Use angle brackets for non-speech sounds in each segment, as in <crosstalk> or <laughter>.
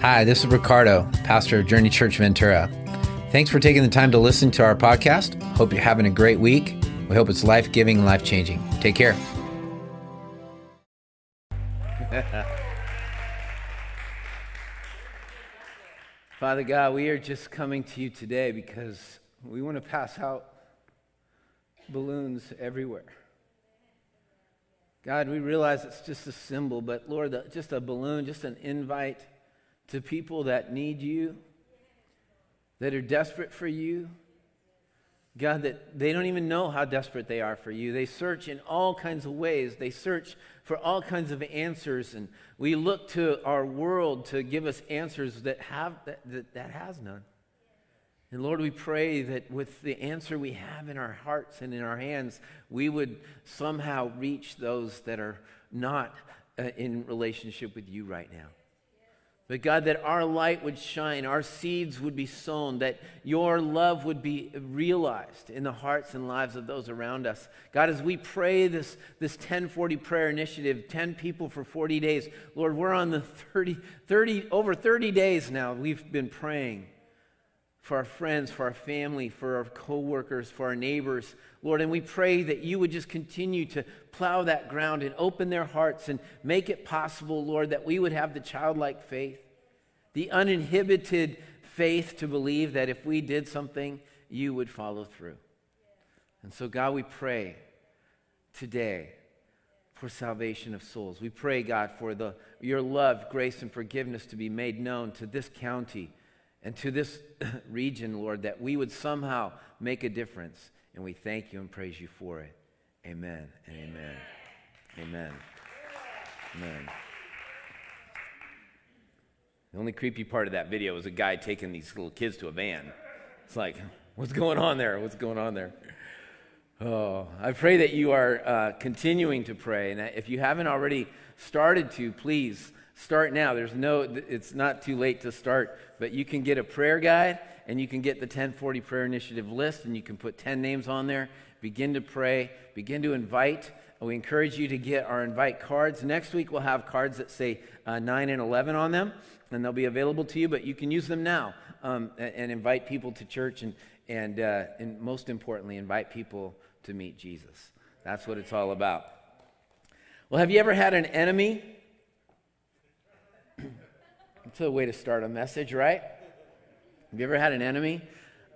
Hi, this is Ricardo, pastor of Journey Church Ventura. Thanks for taking the time to listen to our podcast. Hope you're having a great week. We hope it's life giving and life changing. Take care. <laughs> Father God, we are just coming to you today because we want to pass out balloons everywhere. God, we realize it's just a symbol, but Lord, just a balloon, just an invite to people that need you, that are desperate for you. God, that they don't even know how desperate they are for you. They search in all kinds of ways. They search for all kinds of answers, and we look to our world to give us answers that have that, that, that has none. And Lord, we pray that with the answer we have in our hearts and in our hands, we would somehow reach those that are not uh, in relationship with you right now. But God, that our light would shine, our seeds would be sown, that your love would be realized in the hearts and lives of those around us. God, as we pray this, this 1040 prayer initiative, 10 people for 40 days, Lord, we're on the 30, 30, over 30 days now we've been praying for our friends, for our family, for our coworkers, for our neighbors, Lord. And we pray that you would just continue to plow that ground and open their hearts and make it possible, Lord, that we would have the childlike faith, the uninhibited faith to believe that if we did something, you would follow through. And so, God, we pray today for salvation of souls. We pray, God, for the, your love, grace, and forgiveness to be made known to this county and to this <clears throat> region, Lord, that we would somehow make a difference. And we thank you and praise you for it. Amen and amen. Amen. Amen. The only creepy part of that video was a guy taking these little kids to a van. It's like, <laughs> what's going on there? What's going on there? Oh, I pray that you are uh, continuing to pray. And if you haven't already started to, please Start now. There's no, it's not too late to start, but you can get a prayer guide and you can get the 1040 Prayer Initiative list and you can put 10 names on there. Begin to pray, begin to invite. We encourage you to get our invite cards. Next week, we'll have cards that say uh, 9 and 11 on them, and they'll be available to you, but you can use them now um, and, and, invite people to church and, and, uh, and most importantly, invite people to meet Jesus. That's what it's all about. Well, have you ever had an enemy that's a way to start a message, right? Have you ever had an enemy?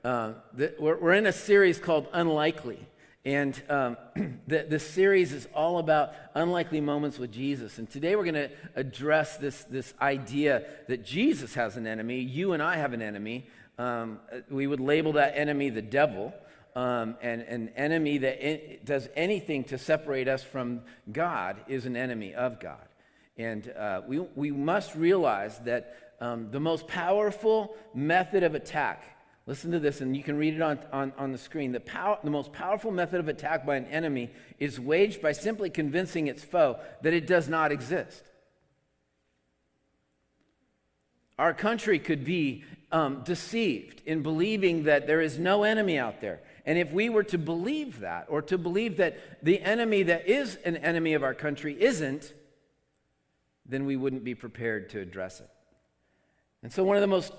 Uh, the, we're, we're, in a series called Unlikely. And um, <clears throat> the, the series is all about unlikely moments with Jesus. And today we're going to address this, this idea that Jesus has an enemy, you and I have an enemy. Um, we would label that enemy the devil. Um, and an enemy that in, does anything to separate us from God is an enemy of God. And uh, we, we must realize that um, the most powerful method of attack, listen to this, and you can read it on, on, on the screen. The, pow- the most powerful method of attack by an enemy is waged by simply convincing its foe that it does not exist. Our country could be um, deceived in believing that there is no enemy out there. And if we were to believe that, or to believe that the enemy that is an enemy of our country isn't, then we wouldn't be prepared to address it. And so, one of the most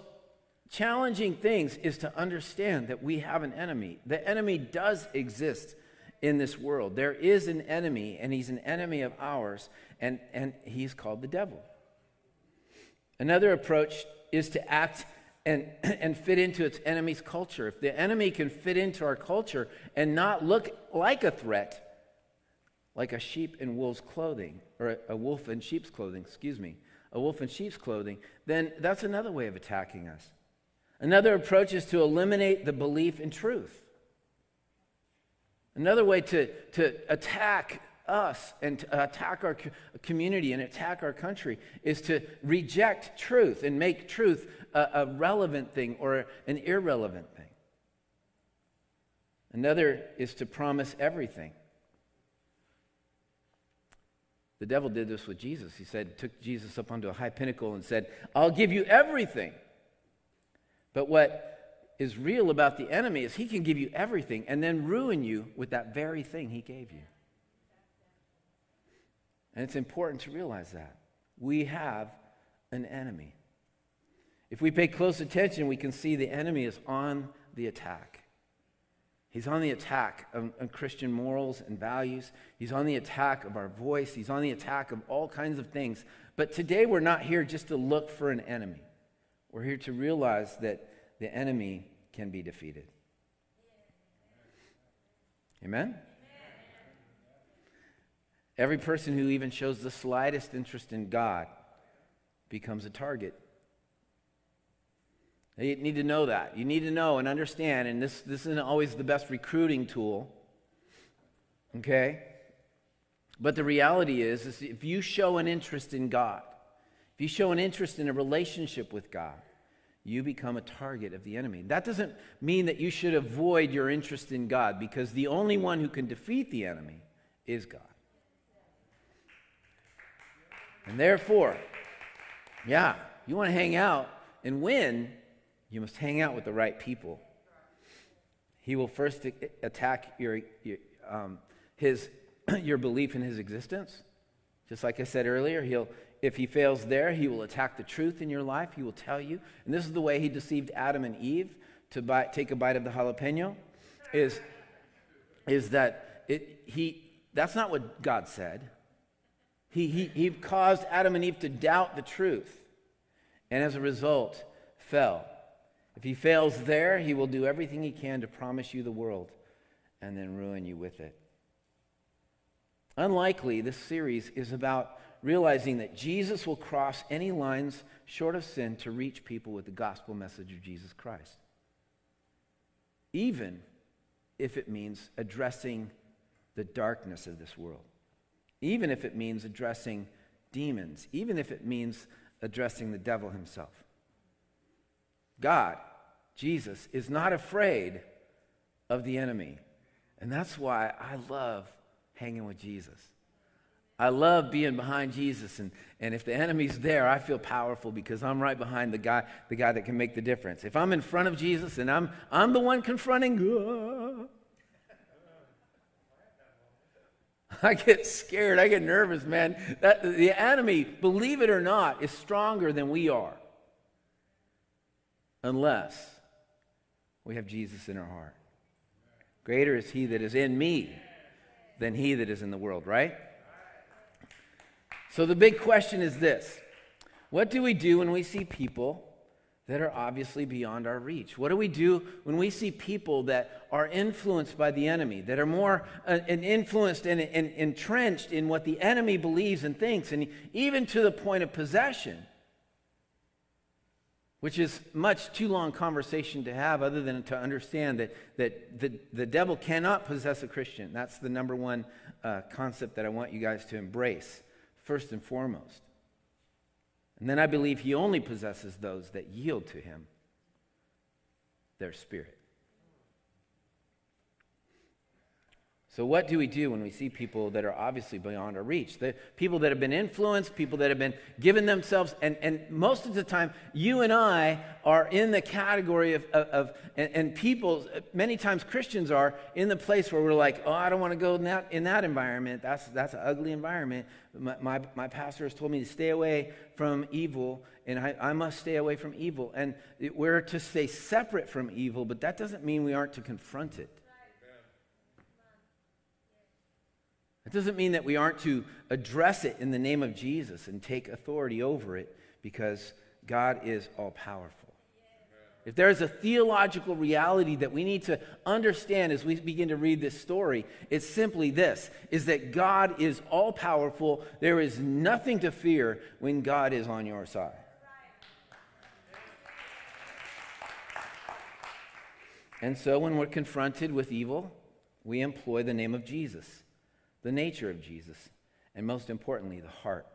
challenging things is to understand that we have an enemy. The enemy does exist in this world. There is an enemy, and he's an enemy of ours, and, and he's called the devil. Another approach is to act and, <clears throat> and fit into its enemy's culture. If the enemy can fit into our culture and not look like a threat, like a sheep in wolf's clothing, or a wolf in sheep's clothing, excuse me, a wolf in sheep's clothing, then that's another way of attacking us. Another approach is to eliminate the belief in truth. Another way to, to attack us and to attack our community and attack our country is to reject truth and make truth a, a relevant thing or an irrelevant thing. Another is to promise everything. The devil did this with Jesus. He said, took Jesus up onto a high pinnacle and said, I'll give you everything. But what is real about the enemy is he can give you everything and then ruin you with that very thing he gave you. And it's important to realize that. We have an enemy. If we pay close attention, we can see the enemy is on the attack. He's on the attack of, of, Christian morals and values. He's on the attack of our voice. He's on the attack of all kinds of things. But today we're not here just to look for an enemy. We're here to realize that the enemy can be defeated. Amen? Every person who even shows the slightest interest in God becomes a target. You need to know that. You need to know and understand, and this, this isn't always the best recruiting tool, okay? But the reality is, is if you show an interest in God, if you show an interest in a relationship with God, you become a target of the enemy. That doesn't mean that you should avoid your interest in God because the only one who can defeat the enemy is God. And therefore, yeah, you want to hang out and win, you must hang out with the right people. He will first attack your, your um, his, <clears throat> your belief in his existence. Just like I said earlier, he'll, if he fails there, he will attack the truth in your life. He will tell you. And this is the way he deceived Adam and Eve to buy, take a bite of the jalapeno, is, is that it, he, that's not what God said. He, he, he caused Adam and Eve to doubt the truth, and as a result, fell. If he fails there, he will do everything he can to promise you the world and then ruin you with it. Unlikely, this series is about realizing that Jesus will cross any lines short of sin to reach people with the gospel message of Jesus Christ. Even if it means addressing the darkness of this world, even if it means addressing demons, even if it means addressing the devil himself. God, Jesus, is not afraid of the enemy. And that's why I love hanging with Jesus. I love being behind Jesus. And, and if the enemy's there, I feel powerful because I'm right behind the guy, the guy that can make the difference. If I'm in front of Jesus and I'm, I'm the one confronting, uh, <laughs> I get scared. I get nervous, man. That, the enemy, believe it or not, is stronger than we are unless we have Jesus in our heart. Greater is he that is in me than he that is in the world, right? So the big question is this What do we do when we see people that are obviously beyond our reach? What do we do when we see people that are influenced by the enemy, that are more uh, influenced and, and entrenched in what the enemy believes and thinks, and even to the point of possession? Which is much too long conversation to have other than to understand that, that the, the devil cannot possess a christian. That's the number one uh, concept that i want you guys to embrace first and foremost. And then i believe he only possesses those that yield to him their spirit So, what do we do when we see people that are obviously beyond our reach? The people that have been influenced, people that have been given themselves, and, and most of the time, you and I are in the category of, of, of and, and, people, many times Christians are in the place where we're like, oh, I don't want to go in that, in that environment. That's, that's an ugly environment. My, my, my pastor has told me to stay away from evil, and I, I must stay away from evil. And we're to stay separate from evil, but that doesn't mean we aren't to confront it. It doesn't mean that we aren't to address it in the name of Jesus and take authority over it because God is all powerful. If there is a theological reality that we need to understand as we begin to read this story, it's simply this is that God is all powerful. There is nothing to fear when God is on your side. And so when we're confronted with evil, we employ the name of Jesus the nature of Jesus, and most importantly, the heart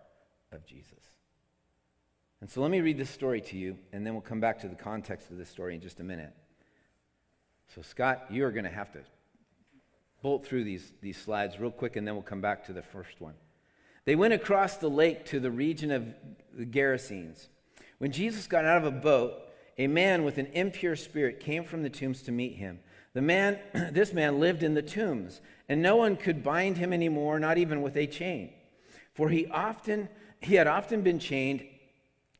of Jesus. And so let me read this story to you, and then we'll come back to the context of this story in just a minute. So, Scott, you are going to have to bolt through these, these slides real quick, and then we'll come back to the first one. They went across the lake to the region of the Gerasenes. When Jesus got out of a boat, a man with an impure spirit came from the tombs to meet him. The man, <clears throat> this man lived in the tombs, and no one could bind him anymore, not even with a chain. For he often he had often been chained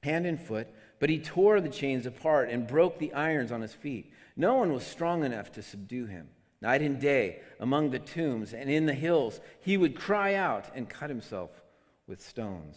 hand and foot, But he tore the chains apart and broke the irons on his feet. No one was strong enough to subdue him. Night and day, among the tombs and in the hills, he would cry out and cut himself with stones.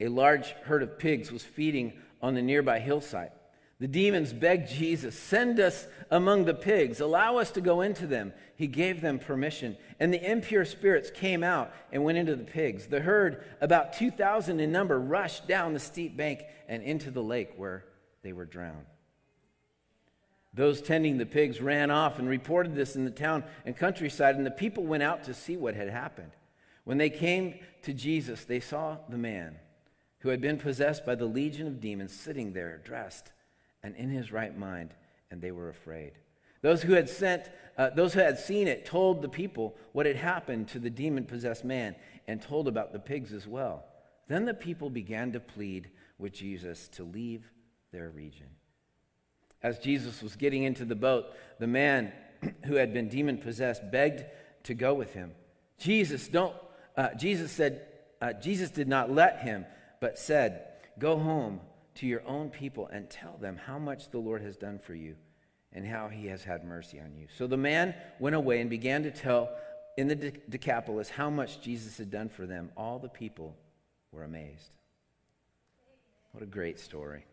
a large herd of pigs was feeding on the nearby hillside. The demons begged Jesus, Send us among the pigs, allow us to go into them. He gave them permission, and the impure spirits came out and went into the pigs. The herd, about 2,000 in number, rushed down the steep bank and into the lake where they were drowned. Those tending the pigs ran off and reported this in the town and countryside, and the people went out to see what had happened. When they came to Jesus, they saw the man who had been possessed by the legion of demons sitting there, dressed and in his right mind, and they were afraid. Those who had sent, uh, those who had seen it, told the people what had happened to the demon-possessed man, and told about the pigs as well. Then the people began to plead with Jesus to leave their region. As Jesus was getting into the boat, the man <clears throat> who had been demon-possessed begged to go with him. Jesus don't. Uh, Jesus said. Uh, Jesus did not let him but said, Go home to your own people and tell them how much the Lord has done for you and how he has had mercy on you. So the man went away and began to tell in the Decapolis how much Jesus had done for them. All the people were amazed. What a great story.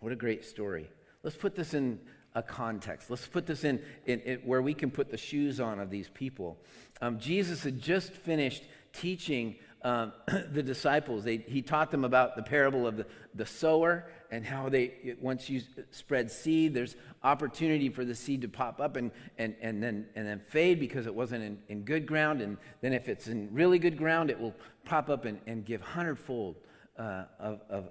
What a great story. Let's put this in a context. Let's put this in, in, in where we can put the shoes on of these people. Um, Jesus had just finished teaching um, <clears throat> the disciples. They, he taught them about the parable of the, the sower and how they, once you spread seed, there's opportunity for the seed to pop up and, and, and, then, and then fade because it wasn't in, in good ground. And then if it's in really good ground, it will pop up and, and give hundredfold uh, of, of,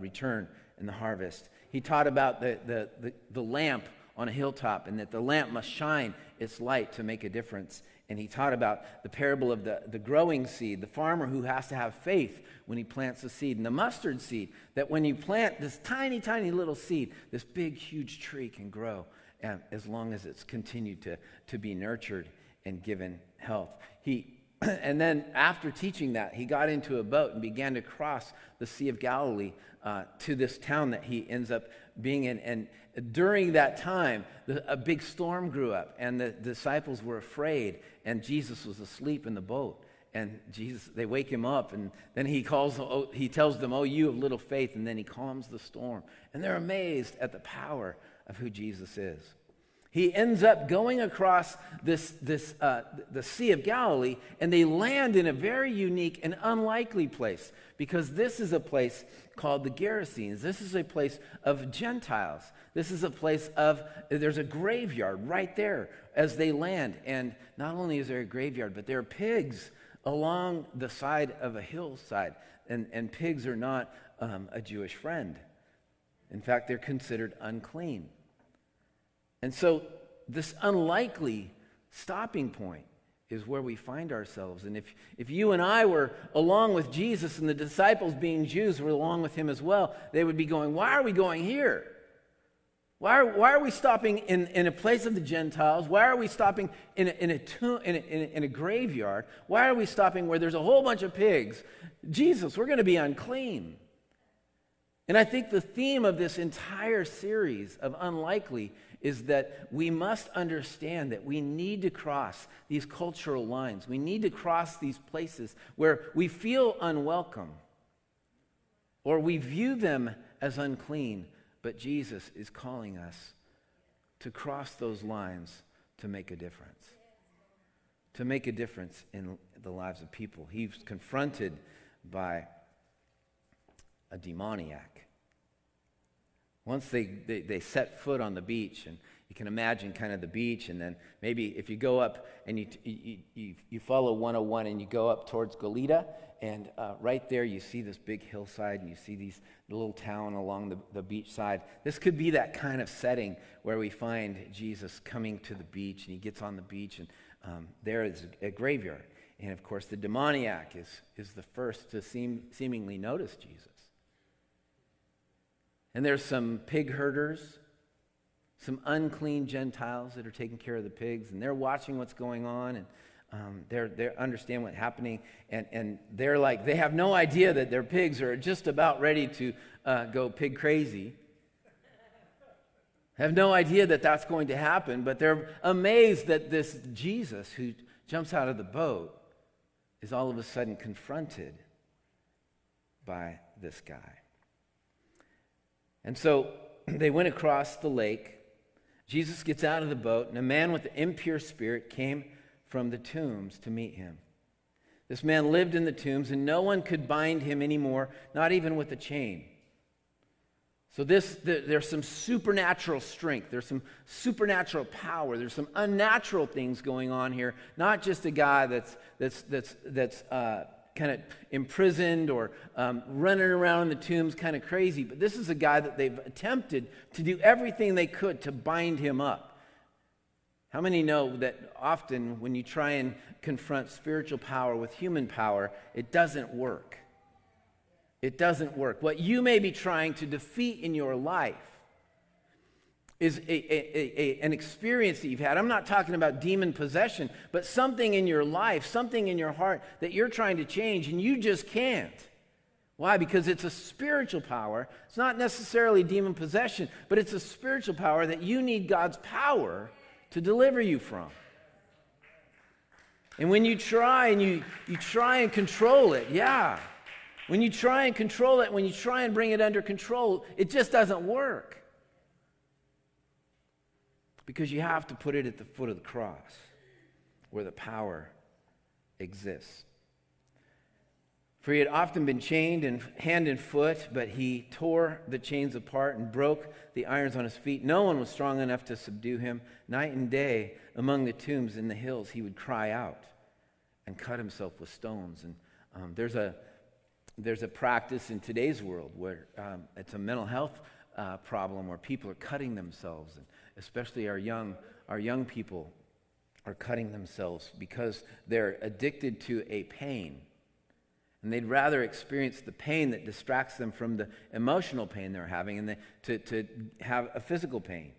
return in the harvest. He taught about the, the, the, the lamp on a hilltop and that the lamp must shine its light to make a difference and he taught about the parable of the, the growing seed, the farmer who has to have faith when he plants the seed, and the mustard seed, that when you plant this tiny, tiny little seed, this big, huge tree can grow and as long as it's continued to, to be nurtured and given health. He, <clears throat> and then after teaching that, he got into a boat and began to cross the Sea of Galilee uh, to this town that he ends up being in. And during that time, a big storm grew up, and the disciples were afraid, and Jesus was asleep in the boat. And Jesus, they wake him up, and then he calls, oh, he tells them, "Oh, you of little faith," and then he calms the storm, and they're amazed at the power of who Jesus is. He ends up going across this, this, uh, the Sea of Galilee, and they land in a very unique and unlikely place because this is a place called the Gerasenes. This is a place of Gentiles. This is a place of, there's a graveyard right there as they land. And not only is there a graveyard, but there are pigs along the side of a hillside. And, and pigs are not um, a Jewish friend. In fact, they're considered unclean. And so, this unlikely stopping point is where we find ourselves. And if, if you and I were along with Jesus and the disciples, being Jews, were along with him as well, they would be going, Why are we going here? Why are, why are we stopping in, in a place of the Gentiles? Why are we stopping in a, in, a tomb, in, a, in, a, in a graveyard? Why are we stopping where there's a whole bunch of pigs? Jesus, we're going to be unclean. And I think the theme of this entire series of Unlikely is that we must understand that we need to cross these cultural lines. We need to cross these places where we feel unwelcome or we view them as unclean, but Jesus is calling us to cross those lines to make a difference. To make a difference in the lives of people. He's confronted by a demoniac Once they, they, they set foot on the beach, and you can imagine kind of the beach, and then maybe if you go up and you, you, you, you follow 101 and you go up towards Goleta, and uh, right there you see this big hillside, and you see these little town along the, the beach side. This could be that kind of setting where we find Jesus coming to the beach, and he gets on the beach, and um, there is a, graveyard. And of course, the demoniac is, is the first to seem, seemingly notice Jesus. And there's some pig herders, some unclean Gentiles that are taking care of the pigs, and they're watching what's going on, and um, they understand what's happening, and, and they're like, they have no idea that their pigs are just about ready to uh, go pig crazy. Have no idea that that's going to happen, but they're amazed that this Jesus who jumps out of the boat is all of a sudden confronted by this guy. And so <clears throat> they went across the lake. Jesus gets out of the boat, and a man with an impure spirit came from the tombs to meet him. This man lived in the tombs, and no one could bind him anymore, not even with a chain. So this, the, there's some supernatural strength. There's some supernatural power. There's some unnatural things going on here. Not just a guy that's that's that's that's uh, kind of imprisoned or um, running around in the tombs kind of crazy. But this is a guy that they've attempted to do everything they could to bind him up. How many know that often when you try and confront spiritual power with human power, it doesn't work? It doesn't work. What you may be trying to defeat in your life is a, a, a, an experience that you've had. I'm not talking about demon possession, but something in your life, something in your heart that you're trying to change and you just can't. Why? Because it's a spiritual power. It's not necessarily demon possession, but it's a spiritual power that you need God's power to deliver you from. And when you try and you, you try and control it, yeah. When you try and control it, when you try and bring it under control, it just doesn't work because you have to put it at the foot of the cross where the power exists. For he had often been chained in hand and foot, but he tore the chains apart and broke the irons on his feet. No one was strong enough to subdue him. Night and day, among the tombs in the hills, he would cry out and cut himself with stones. And um, there's, a, there's a practice in today's world where um, it's a mental health uh, problem where people are cutting themselves. And especially our young, our young people, are cutting themselves because they're addicted to a pain. And they'd rather experience the pain that distracts them from the emotional pain they're having and to, to have a physical pain.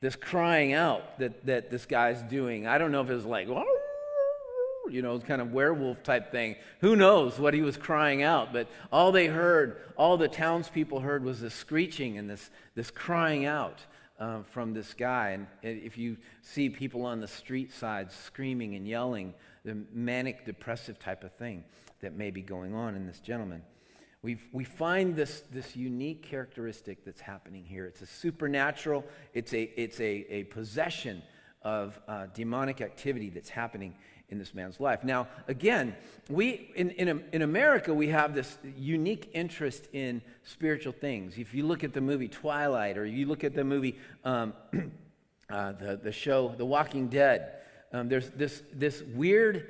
This crying out that, that this guy's doing, I don't know if it was like, you know, kind of werewolf type thing. Who knows what he was crying out? But all they heard, all the townspeople heard was this screeching and this, this crying out uh, from this guy. And if you see people on the street side screaming and yelling, the manic depressive type of thing that may be going on in this gentleman. we we find this, this unique characteristic that's happening here. It's a supernatural, it's a, it's a, a possession of uh, demonic activity that's happening in this man's life. Now, again, we in, in, in America, we have this unique interest in spiritual things. If you look at the movie Twilight or you look at the movie, um, <clears throat> uh, the, the show The Walking Dead, um, there's this, this weird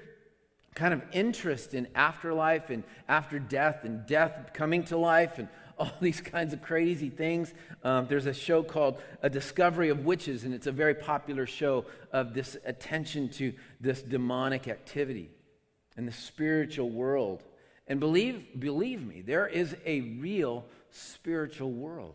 kind of interest in afterlife and after death and death coming to life and <laughs> all these kinds of crazy things. Um, there's a show called A Discovery of Witches, and it's a very popular show of this attention to this demonic activity in the spiritual world. And believe, believe me, there is a real spiritual world.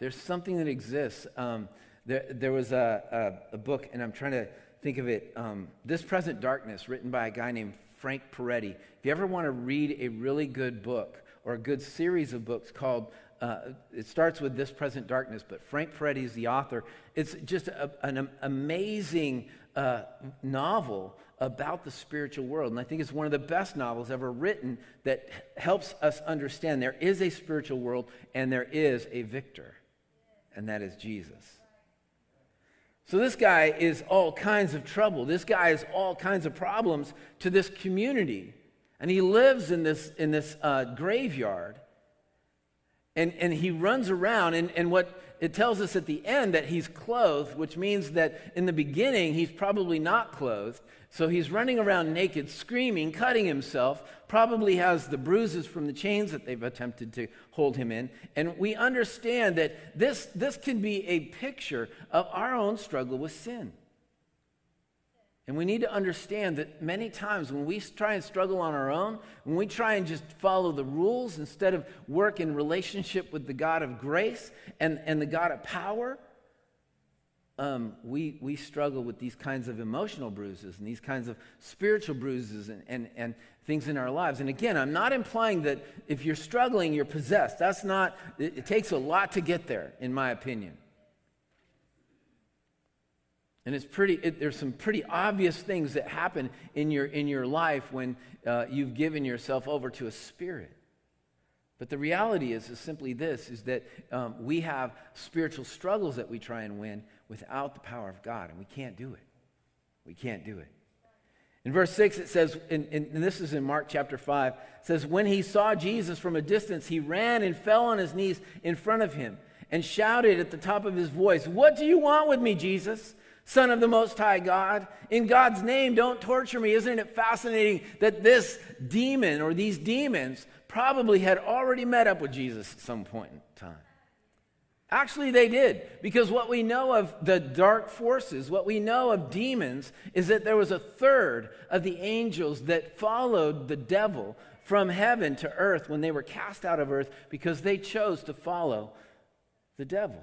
There's something that exists. Um, there, there was a, a, a, book, and I'm trying to think of it um, This Present Darkness, written by a guy named Frank Peretti. If you ever want to read a really good book or a good series of books called, uh, it starts with This Present Darkness, but Frank Peretti is the author. It's just a, an amazing uh, novel about the spiritual world. And I think it's one of the best novels ever written that helps us understand there is a spiritual world and there is a victor, and that is Jesus. So this guy is all kinds of trouble. This guy has all kinds of problems to this community. And he lives in this, in this uh, graveyard. And, and he runs around, and, and what it tells us at the end that he's clothed, which means that in the beginning he's probably not clothed. So he's running around naked, screaming, cutting himself, probably has the bruises from the chains that they've attempted to hold him in. And we understand that this, this can be a picture of our own struggle with sin. And we need to understand that many times when we try and struggle on our own, when we try and just follow the rules instead of work in relationship with the God of grace and, and the God of power, um, we, we struggle with these kinds of emotional bruises and these kinds of spiritual bruises and, and, and things in our lives. And again, I'm not implying that if you're struggling, you're possessed. That's not, it, it takes a lot to get there, in my opinion. And it's pretty, it, there's some pretty obvious things that happen in your, in your life when uh, you've given yourself over to a spirit. But the reality is, is simply this, is that um, we have spiritual struggles that we try and win without the power of God, and we can't do it. We can't do it. In verse 6, it says, and, and this is in Mark chapter 5, it says, When he saw Jesus from a distance, he ran and fell on his knees in front of him and shouted at the top of his voice, What do you want with me, Jesus? Son of the Most High God. In God's name, don't torture me. Isn't it fascinating that this demon or these demons probably had already met up with Jesus at some point in time? Actually, they did, because what we know of the dark forces, what we know of demons, is that there was a third of the angels that followed the devil from heaven to earth when they were cast out of earth because they chose to follow the devil.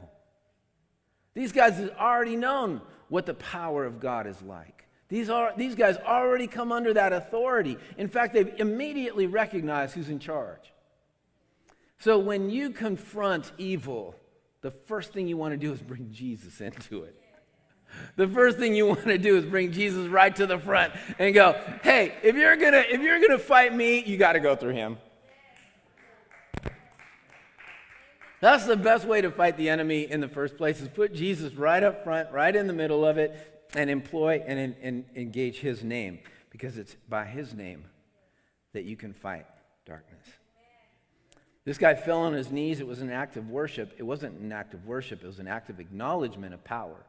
These guys had already known what the power of God is like. These, are, these guys already come under that authority. In fact, they've immediately recognized who's in charge. So when you confront evil, the first thing you want to do is bring Jesus <laughs> into it. The first thing you want to do is bring Jesus right to the front and go, "Hey, if you're going to if you're going to fight me, you got to go through him." That's the best way to fight the enemy in the first place is put Jesus right up front, right in the middle of it, and employ and, and engage his name because it's by his name that you can fight darkness. This guy fell on his knees. It was an act of worship. It wasn't an act of worship, it was an act of acknowledgement of power.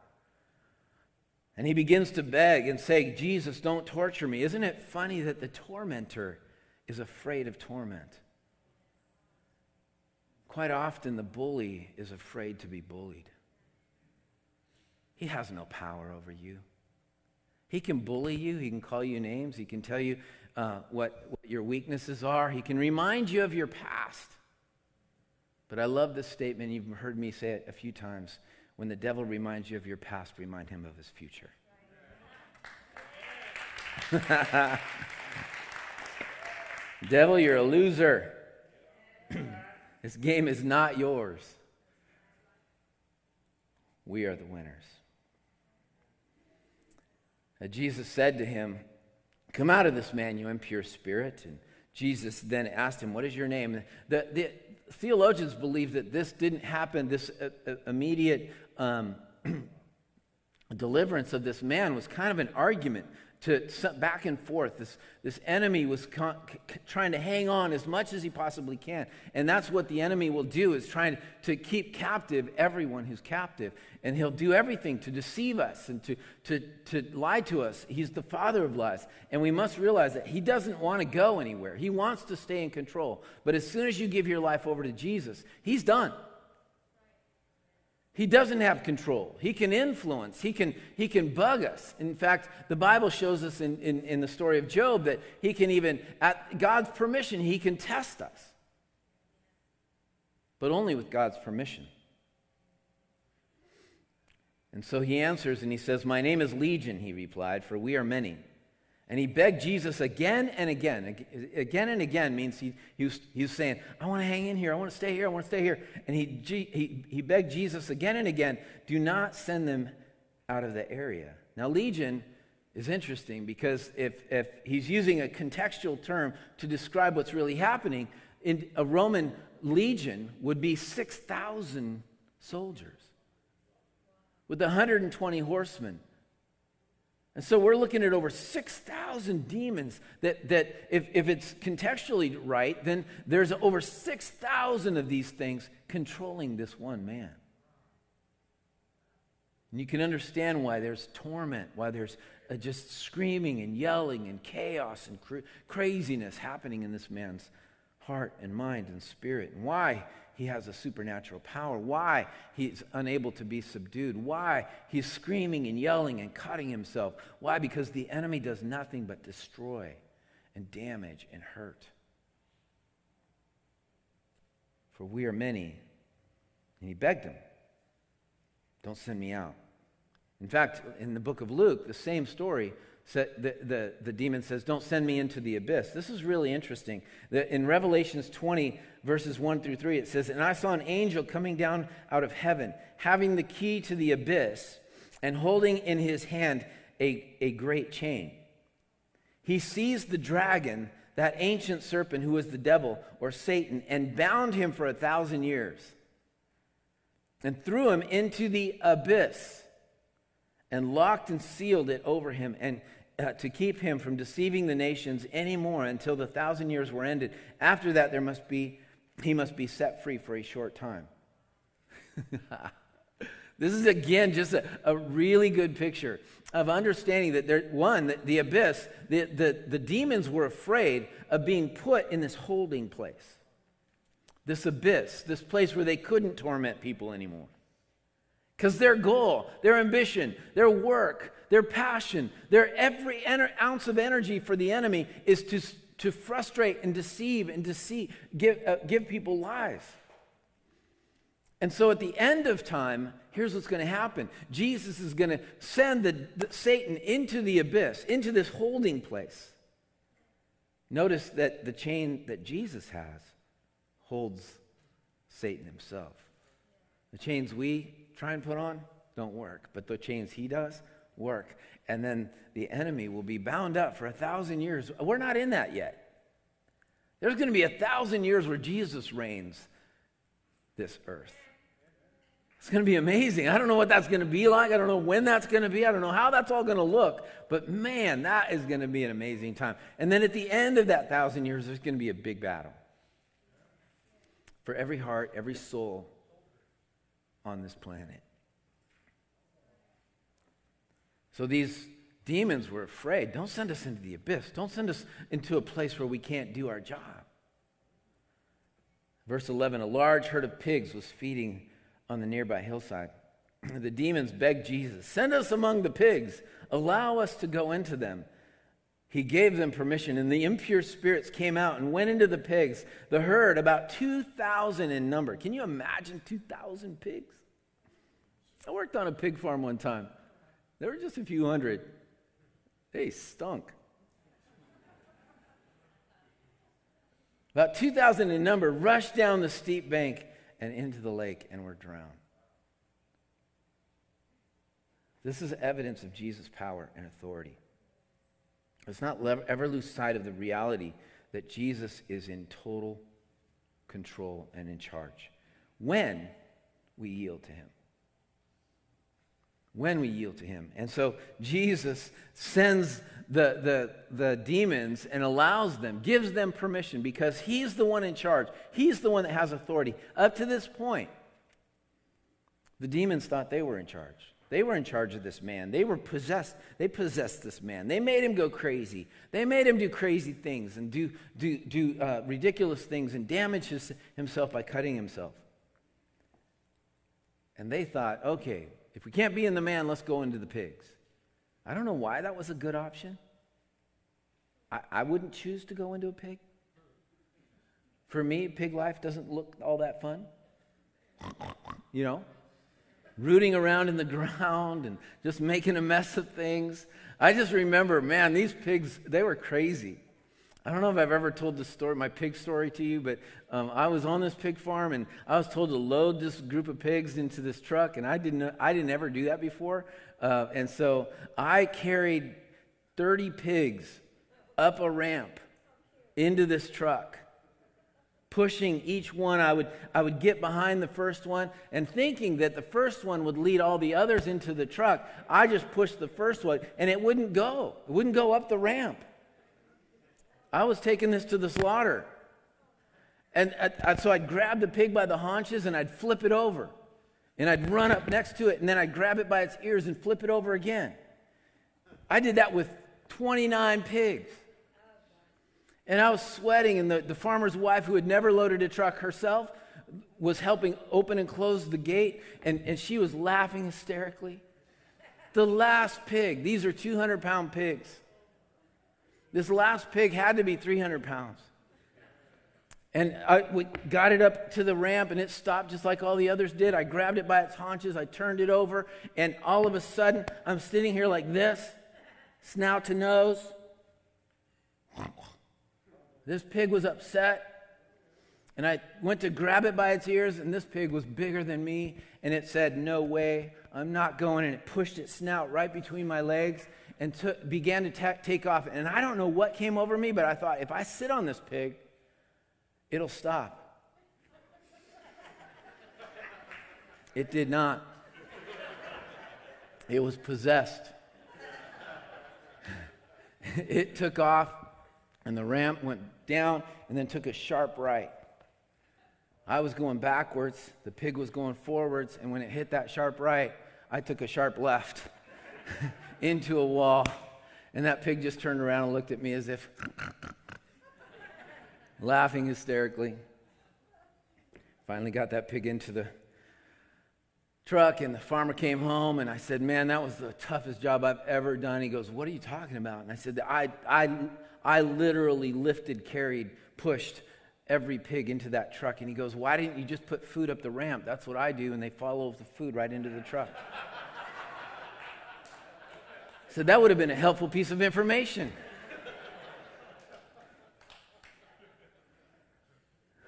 And he begins to beg and say, Jesus, don't torture me. Isn't it funny that the tormentor is afraid of torment? Quite often, the bully is afraid to be bullied. He has no power over you. He can bully you, he can call you names, he can tell you uh, what, what your weaknesses are, he can remind you of your past. But I love this statement. You've heard me say it a few times. When the devil reminds you of your past, remind him of his future. <laughs> devil, you're a loser. <clears throat> This game is not yours. We are the winners. Jesus said to him, Come out of this man, you impure spirit. And Jesus then asked him, What is your name? The, the theologians believe that this didn't happen, this uh, uh immediate um, <clears throat> deliverance of this man was kind of an argument to back and forth. This, this enemy was con- c- trying to hang on as much as he possibly can. And that's what the enemy will do is trying to keep captive everyone who's captive. And he'll do everything to deceive us and to, to, to lie to us. He's the father of lies. And we must realize that he doesn't want to go anywhere. He wants to stay in control. But as soon as you give your life over to Jesus, he's done. He doesn't have control. He can influence. He can, he can bug us. In fact, the Bible shows us in, in, in, the story of Job that he can even, at God's permission, he can test us. But only with God's permission. And so he answers and he says, My name is Legion, he replied, for we are many. And he begged Jesus again and again. Again and again means he, he, was, he was saying, I want to hang in here. I want to stay here. I want to stay here. And he, he, he begged Jesus again and again, do not send them out of the area. Now, legion is interesting because if, if he's using a contextual term to describe what's really happening, in a Roman legion would be 6,000 soldiers with 120 horsemen And so we're looking at over 6,000 demons that, that if, if it's contextually right, then there's over 6,000 of these things controlling this one man. And you can understand why there's torment, why there's uh, just screaming and yelling and chaos and cr- craziness happening in this man's heart and mind and spirit, and why he has a supernatural power, why he's unable to be subdued, why he's screaming and yelling and cutting himself. Why? Because the enemy does nothing but destroy and damage and hurt. For we are many. And he begged him, Don't send me out. In fact, in the book of Luke, the same story the, the, the demon says, Don't send me into the abyss. This is really interesting. in Revelations 20, verses 1 through 3, it says, And I saw an angel coming down out of heaven, having the key to the abyss, and holding in his hand a, a great chain. He seized the dragon, that ancient serpent who was the devil or Satan, and bound him for a thousand years, and threw him into the abyss and locked and sealed it over him and uh, to keep him from deceiving the nations anymore until the thousand years were ended. After that, there must be, he must be set free for a short time. <laughs> this is again just a, a, really good picture of understanding that there, one, that the abyss, the, the, the demons were afraid of being put in this holding place, this abyss, this place where they couldn't torment people anymore. Because their goal, their ambition, their work, their passion, their every ounce of energy for the enemy is to, to frustrate and deceive and deceive, give, uh, give people lies. And so at the end of time, here's what's going to happen Jesus is going to send the, the, Satan into the abyss, into this holding place. Notice that the chain that Jesus has holds Satan himself. The chains we try and put on don't work, but the chains he does work. And then the enemy will be bound up for a thousand years. We're not in that yet. There's going to be a thousand years where Jesus reigns this earth. It's going to be amazing. I don't know what that's going to be like. I don't know when that's going to be. I don't know how that's all going to look. But man, that is going to be an amazing time. And then at the end of that thousand years, there's going to be a big battle for every heart, every soul on this planet. So these demons were afraid. Don't send us into the abyss. Don't send us into a place where we can't do our job. Verse 11 A large herd of pigs was feeding on the nearby hillside. <clears throat> The demons begged Jesus, Send us among the pigs. Allow us to go into them. He gave them permission, and the impure spirits came out and went into the pigs. The herd, about 2,000 in number. Can you imagine 2,000 pigs? I worked on a pig farm one time. There were just a few hundred. They stunk. About 2,000 in number rushed down the steep bank and into the lake and were drowned. This is evidence of Jesus' power and authority. Let's not ever lose sight of the reality that Jesus is in total control and in charge when we yield to him. When we yield to him. And so Jesus sends the, the, the demons and allows them, gives them permission because he's the one in charge. He's the one that has authority. Up to this point, the demons thought they were in charge. They were in charge of this man. They were possessed. They possessed this man. They made him go crazy. They made him do crazy things and do, do, do uh, ridiculous things and damage his, himself by cutting himself. And they thought, okay, if we can't be in the man, let's go into the pigs. I don't know why that was a good option. I, I wouldn't choose to go into a pig. For me, pig life doesn't look all that fun. You know? Rooting around in the <laughs> ground and just making a mess of things. I just remember, man, these pigs, they were crazy. I don't know if I've ever told this story, my pig story to you, but um, I was on this pig farm and I was told to load this group of pigs into this truck, and I didn't, I didn't ever do that before. Uh, and so I carried 30 pigs up a ramp into this truck pushing each one. I would, I would get behind the first one and thinking that the first one would lead all the others into the truck. I just pushed the first one and it wouldn't go. It wouldn't go up the ramp. I was taking this to the slaughter. And I, I, so I'd grab the pig by the haunches and I'd flip it over. And I'd run up next to it and then I'd grab it by its ears and flip it over again. I did that with 29 pigs. And I was sweating, and the, the farmer's wife, who had never loaded a truck herself, was helping open and close the gate, and, and she was laughing hysterically. The last pig, these are 200 pound pigs. This last pig had to be 300 pounds. And I got it up to the ramp and it stopped just like all the others did. I grabbed it by its haunches, I turned it over, and all of a sudden I'm sitting here like this, snout to nose. This pig was upset. And I went to grab it by its ears, and this pig was bigger than me. And it said, No way, I'm not going. And it pushed its snout right between my legs and began to ta- take off. And I don't know what came over me, but I thought, if I sit on this pig, it'll stop. it did not, it was possessed. <laughs> it took off, and the ramp went down and then took a sharp right. I was going backwards, the pig was going forwards, and when it hit that sharp right, I took a sharp left <laughs> into a wall. And that pig just turned around and looked at me as if <laughs> laughing hysterically. Finally got that pig into the truck, and the farmer came home, and I said, Man, that was the toughest job I've ever done. He goes, What are you talking about? And I said, I, I I literally lifted, carried, pushed every pig into that truck. And he goes, Why didn't you just put food up the ramp? That's what I do. And they follow the food right into the truck. <laughs> so that would have been a helpful piece of information.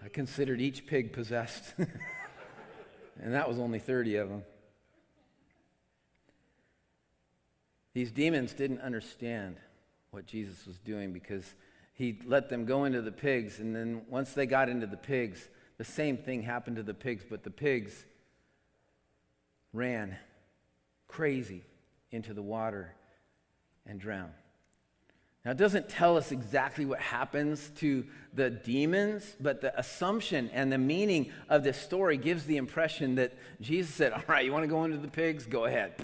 I considered each pig possessed. <laughs> and that was only 30 of them. These demons didn't understand what Jesus was doing because he let them go into the pigs. And then once they got into the pigs, the same thing happened to the pigs, but the pigs ran crazy into the water and drowned. Now, it doesn't tell us exactly what happens to the demons, but the assumption and the meaning of this story gives the impression that Jesus said, All right, you want to go into the pigs? Go ahead.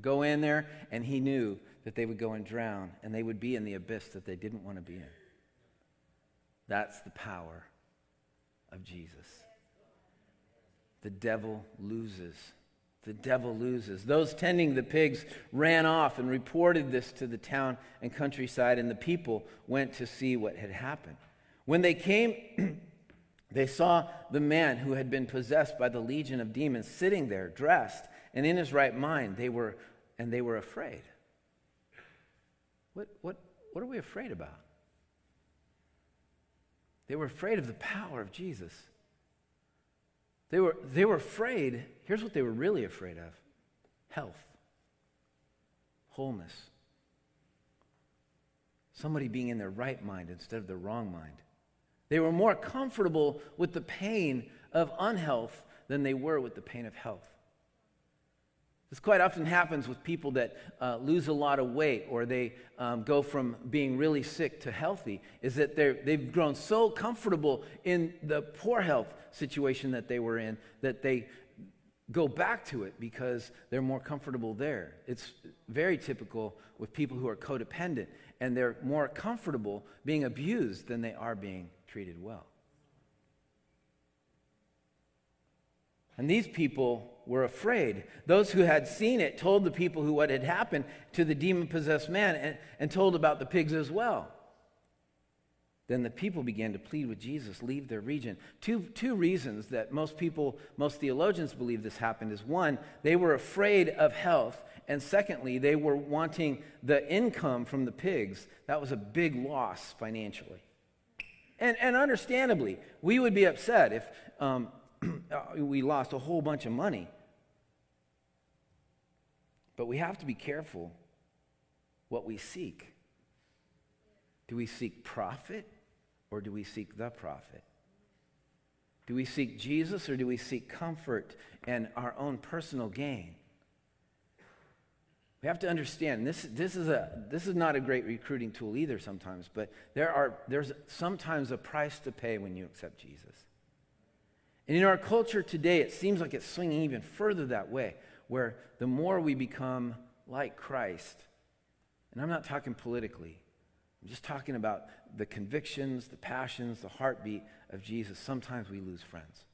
Go in there. And he knew that they would go and drown and they would be in the abyss that they didn't want to be in. That's the power of Jesus. The devil loses. The devil loses. Those tending the pigs ran off and reported this to the town and countryside, and the people went to see what had happened. When they came, <clears throat> they saw the man who had been possessed by the legion of demons sitting there, dressed and in his right mind. They were, and they were afraid. What, what, what are we afraid about? They were afraid of the power of Jesus. They were, they were afraid, here's what they were really afraid of health, wholeness, somebody being in their right mind instead of their wrong mind. They were more comfortable with the pain of unhealth than they were with the pain of health. This quite often happens with people that uh, lose a lot of weight or they um, go from being really sick to healthy, is that they've grown so comfortable in the poor health situation that they were in that they go back to it because they're more comfortable there. It's very typical with people who are codependent and they're more comfortable being abused than they are being treated well. And these people were afraid. Those who had seen it told the people who what had happened to the demon possessed man and, and told about the pigs as well. Then the people began to plead with Jesus, leave their region. Two, two reasons that most people, most theologians believe this happened is one, they were afraid of health. And secondly, they were wanting the income from the pigs. That was a big loss financially. And, and understandably, we would be upset if um, <clears throat> we lost a whole bunch of money. But we have to be careful what we seek. Do we seek profit or do we seek the prophet? Do we seek Jesus or do we seek comfort and our own personal gain? We have to understand this, this, is a, this is not a great recruiting tool either sometimes, but there are, there's sometimes a price to pay when you accept Jesus. And in our culture today, it seems like it's swinging even further that way, where the more we become like Christ, and I'm not talking politically, I'm just talking about the convictions, the passions, the heartbeat of Jesus. Sometimes we lose friends.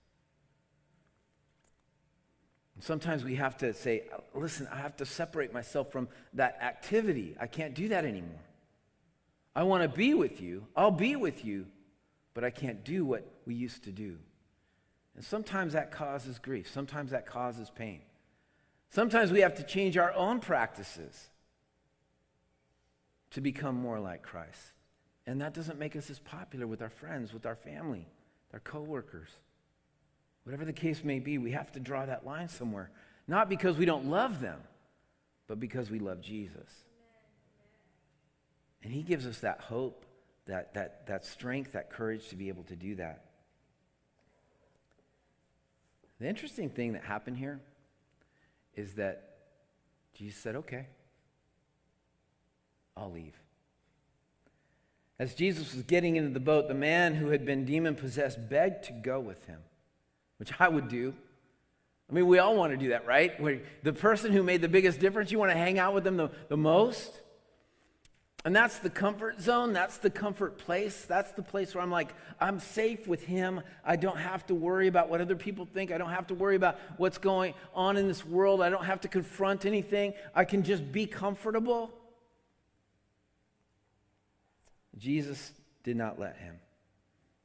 Sometimes we have to say, listen, I have to separate myself from that activity. I can't do that anymore. I want to be with you. I'll be with you, but I can't do what we used to do. And sometimes that causes grief. Sometimes that causes pain. Sometimes we have to change our own practices to become more like Christ. And that doesn't make us as popular with our friends, with our family, our coworkers. Whatever the case may be, we have to draw that line somewhere. Not because we don't love them, but because we love Jesus. And he gives us that hope, that, that, that strength, that courage to be able to do that. The interesting thing that happened here is that Jesus said, Okay, I'll leave. As Jesus was getting into the boat, the man who had been demon possessed begged to go with him which I would do. I mean, we all want to do that, right? Where the person who made the biggest difference, you want to hang out with them the, the most. And that's the comfort zone. That's the comfort place. That's the place where I'm like, I'm safe with him. I don't have to worry about what other people think. I don't have to worry about what's going on in this world. I don't have to confront anything. I can just be comfortable. Jesus did not let him,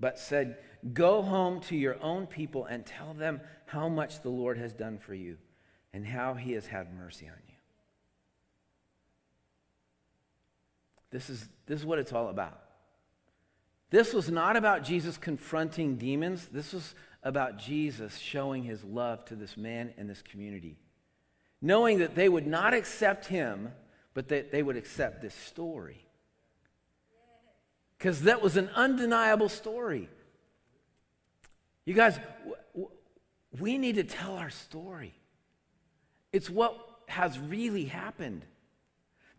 but said, Go home to your own people and tell them how much the Lord has done for you and how he has had mercy on you. This is, this is what it's all about. This was not about Jesus confronting demons. This was about Jesus showing his love to this man and this community. Knowing that they would not accept him, but that they would accept this story. Because that was an undeniable story. You guys, we need to tell our story. It's what has really happened.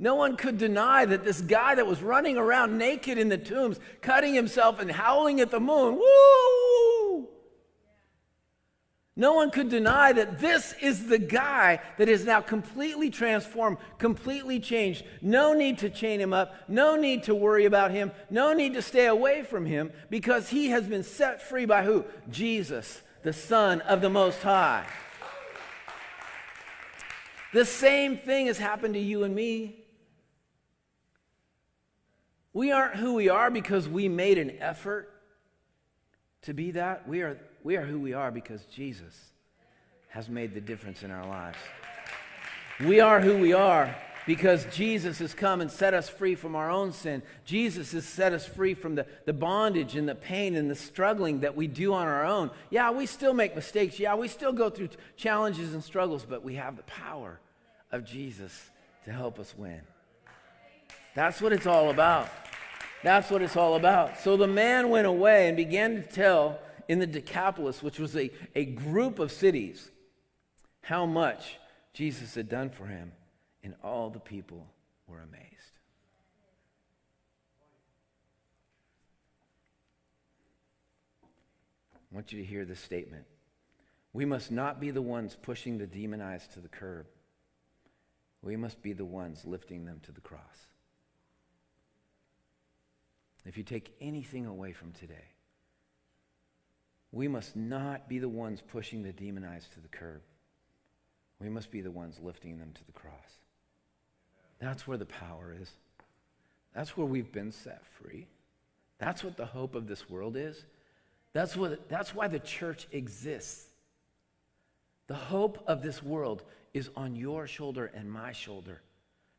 No one could deny that this guy that was running around naked in the tombs, cutting himself and howling at the moon, woo! No one could deny that this is the guy that is now completely transformed, completely changed. No need to chain him up, no need to worry about him, no need to stay away from him because he has been set free by who? Jesus, the Son of the Most High. The same thing has happened to you and me. We aren't who we are because we made an effort to be that. We are we are who we are because Jesus has made the difference in our lives. We are who we are because Jesus has come and set us free from our own sin. Jesus has set us free from the, the bondage and the pain and the struggling that we do on our own. Yeah, we still make mistakes. Yeah, we still go through challenges and struggles, but we have the power of Jesus to help us win. That's what it's all about. That's what it's all about. So the man went away and began to tell in the Decapolis, which was a, a group of cities, how much Jesus had done for him, and all the people were amazed. I want you to hear this statement. We must not be the ones pushing the demonized to the curb. We must be the ones lifting them to the cross. If you take anything away from today, we must not be the ones pushing the demonized to the curb. We must be the ones lifting them to the cross. That's where the power is. That's where we've been set free. That's what the hope of this world is. That's, what, that's why the church exists. The hope of this world is on your shoulder and my shoulder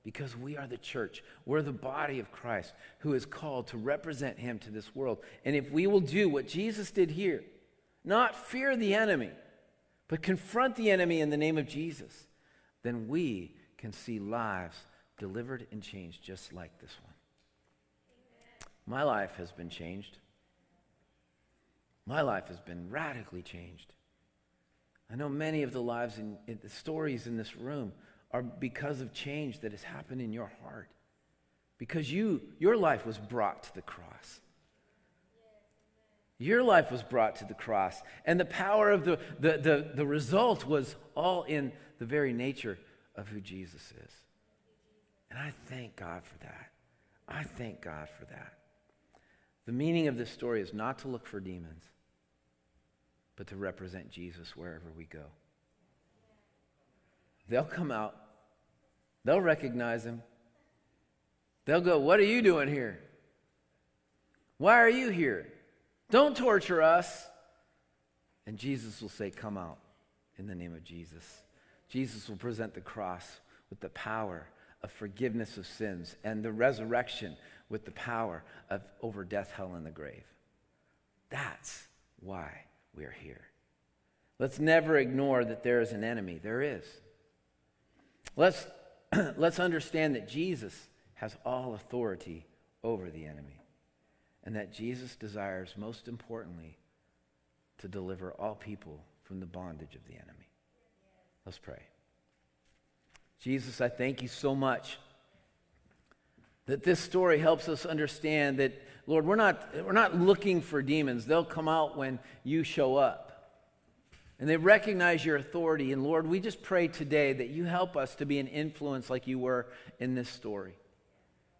because we are the church. We're the body of Christ who is called to represent him to this world. And if we will do what Jesus did here, not fear the enemy, but confront the enemy in the name of Jesus, then we can see lives delivered and changed just like this one. My life has been changed. My life has been radically changed. I know many of the lives in the stories in this room are because of change that has happened in your heart. Because you, your life was brought to the cross. Your life was brought to the cross. And the power of the, the, the, the result was all in the very nature of who Jesus is. And I thank God for that. I thank God for that. The meaning of this story is not to look for demons, but to represent Jesus wherever we go. They'll come out, they'll recognize him. They'll go, What are you doing here? Why are you here? Don't torture us. And Jesus will say, Come out in the name of Jesus. Jesus will present the cross with the power of forgiveness of sins and the resurrection with the power of over death, hell, and the grave. That's why we're here. Let's never ignore that there is an enemy. There is. Let's, <clears throat> let's understand that Jesus has all authority over the enemy and that Jesus desires, most importantly, to deliver all people from the bondage of the enemy. Let's pray. Jesus, I thank you so much that this story helps us understand that, Lord, we're not, we're not looking for demons. They'll come out when you show up. And they recognize your authority. And Lord, we just pray today that you help us to be an influence like you were in this story.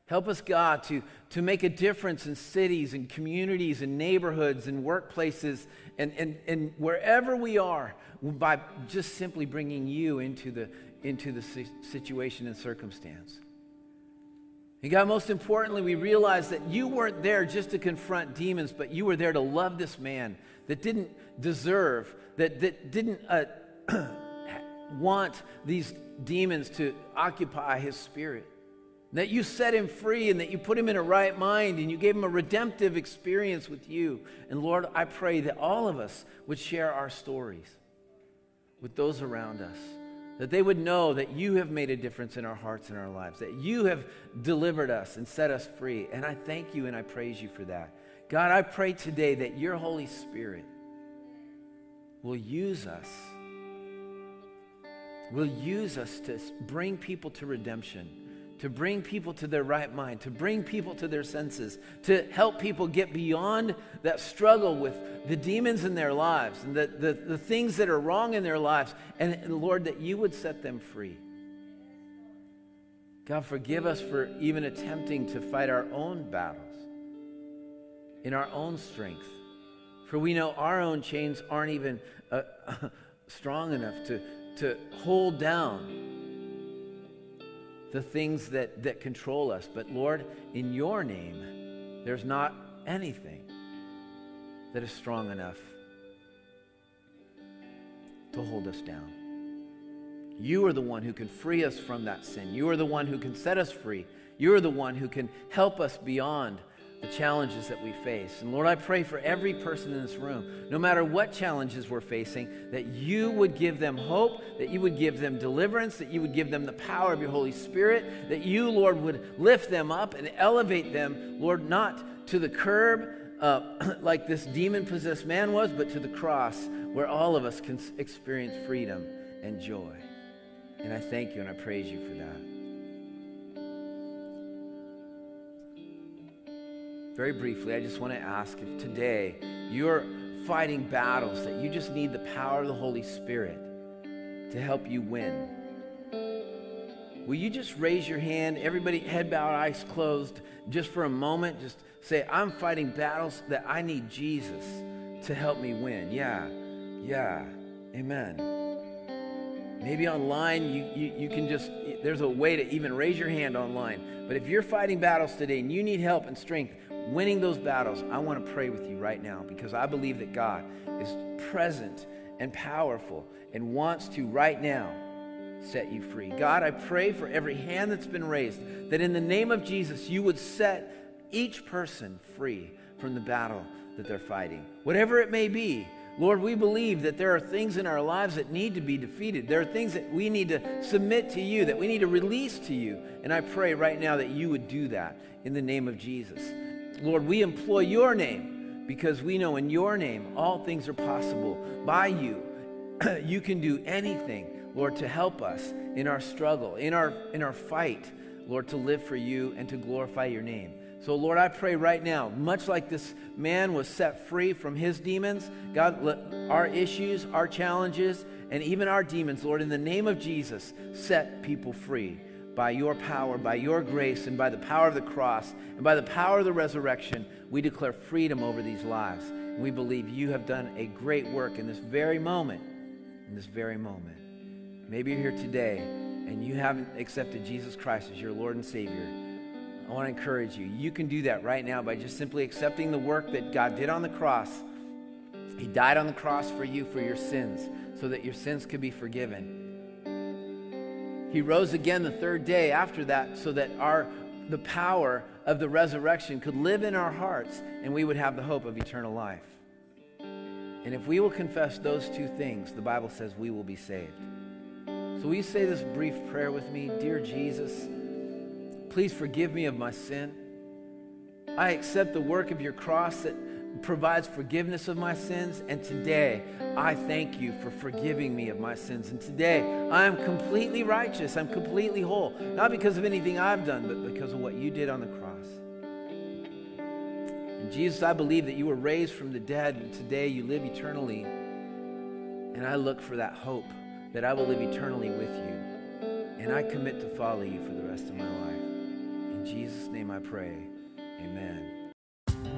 Help us, God, to, to make a difference in cities and communities and neighborhoods and workplaces and, and, and wherever we are by just simply bringing you into the, into the situation and circumstance. And God, most importantly, we realize that you weren't there just to confront demons, but you were there to love this man that didn't deserve, that, that didn't uh, <clears throat> want these demons to occupy his spirit that you set him free and that you put him in a right mind and you gave him a redemptive experience with you. And Lord, I pray that all of us would share our stories with those around us, that they would know that you have made a difference in our hearts and our lives, that you have delivered us and set us free. And I thank you and I praise you for that. God, I pray today that your Holy Spirit will use us. Will use us to bring people to redemption to bring people to their right mind, to bring people to their senses, to help people get beyond that struggle with the demons in their lives and the, the, the things that are wrong in their lives. And, and Lord, that you would set them free. God, forgive us for even attempting to fight our own battles in our own strength. For we know our own chains aren't even uh, <laughs> strong enough to, to hold down the things that, that control us. But Lord, in your name, there's not anything that is strong enough to hold us down. You are the one who can free us from that sin. You are the one who can set us free. You are the one who can help us beyond the challenges that we face. And Lord, I pray for every person in this room, no matter what challenges we're facing, that you would give them hope, that you would give them deliverance, that you would give them the power of your Holy Spirit, that you, Lord, would lift them up and elevate them, Lord, not to the curb uh, <clears throat> like this demon possessed man was, but to the cross where all of us can experience freedom and joy. And I thank you and I praise you for that. Very briefly, I just want to ask if today you're fighting battles that you just need the power of the Holy Spirit to help you win. Will you just raise your hand, everybody head bowed, eyes closed, just for a moment? Just say, I'm fighting battles that I need Jesus to help me win. Yeah, yeah, amen. Maybe online, you, you, you can just, there's a way to even raise your hand online. But if you're fighting battles today and you need help and strength, winning those battles, I want to pray with you right now because I believe that God is present and powerful and wants to right now set you free. God, I pray for every hand that's been raised that in the name of Jesus, you would set each person free from the battle that they're fighting, whatever it may be. Lord, we believe that there are things in our lives that need to be defeated. There are things that we need to submit to you, that we need to release to you. And I pray right now that you would do that in the name of Jesus. Lord, we employ your name because we know in your name all things are possible. By you, <clears throat> you can do anything, Lord, to help us in our struggle, in our, in our fight, Lord, to live for you and to glorify your name. So, Lord, I pray right now, much like this man was set free from his demons, God, let our issues, our challenges, and even our demons, Lord, in the name of Jesus, set people free by your power, by your grace, and by the power of the cross, and by the power of the resurrection. We declare freedom over these lives. We believe you have done a great work in this very moment. In this very moment. Maybe you're here today and you haven't accepted Jesus Christ as your Lord and Savior. I want to encourage you. You can do that right now by just simply accepting the work that God did on the cross. He died on the cross for you for your sins so that your sins could be forgiven. He rose again the third day after that so that our the power of the resurrection could live in our hearts and we would have the hope of eternal life. And if we will confess those two things, the Bible says we will be saved. So will you say this brief prayer with me? Dear Jesus, Please forgive me of my sin. I accept the work of your cross that provides forgiveness of my sins. And today, I thank you for forgiving me of my sins. And today, I am completely righteous. I'm completely whole. Not because of anything I've done, but because of what you did on the cross. And Jesus, I believe that you were raised from the dead, and today you live eternally. And I look for that hope that I will live eternally with you. And I commit to follow you for the rest of my life. In Jesus' name I pray. Amen.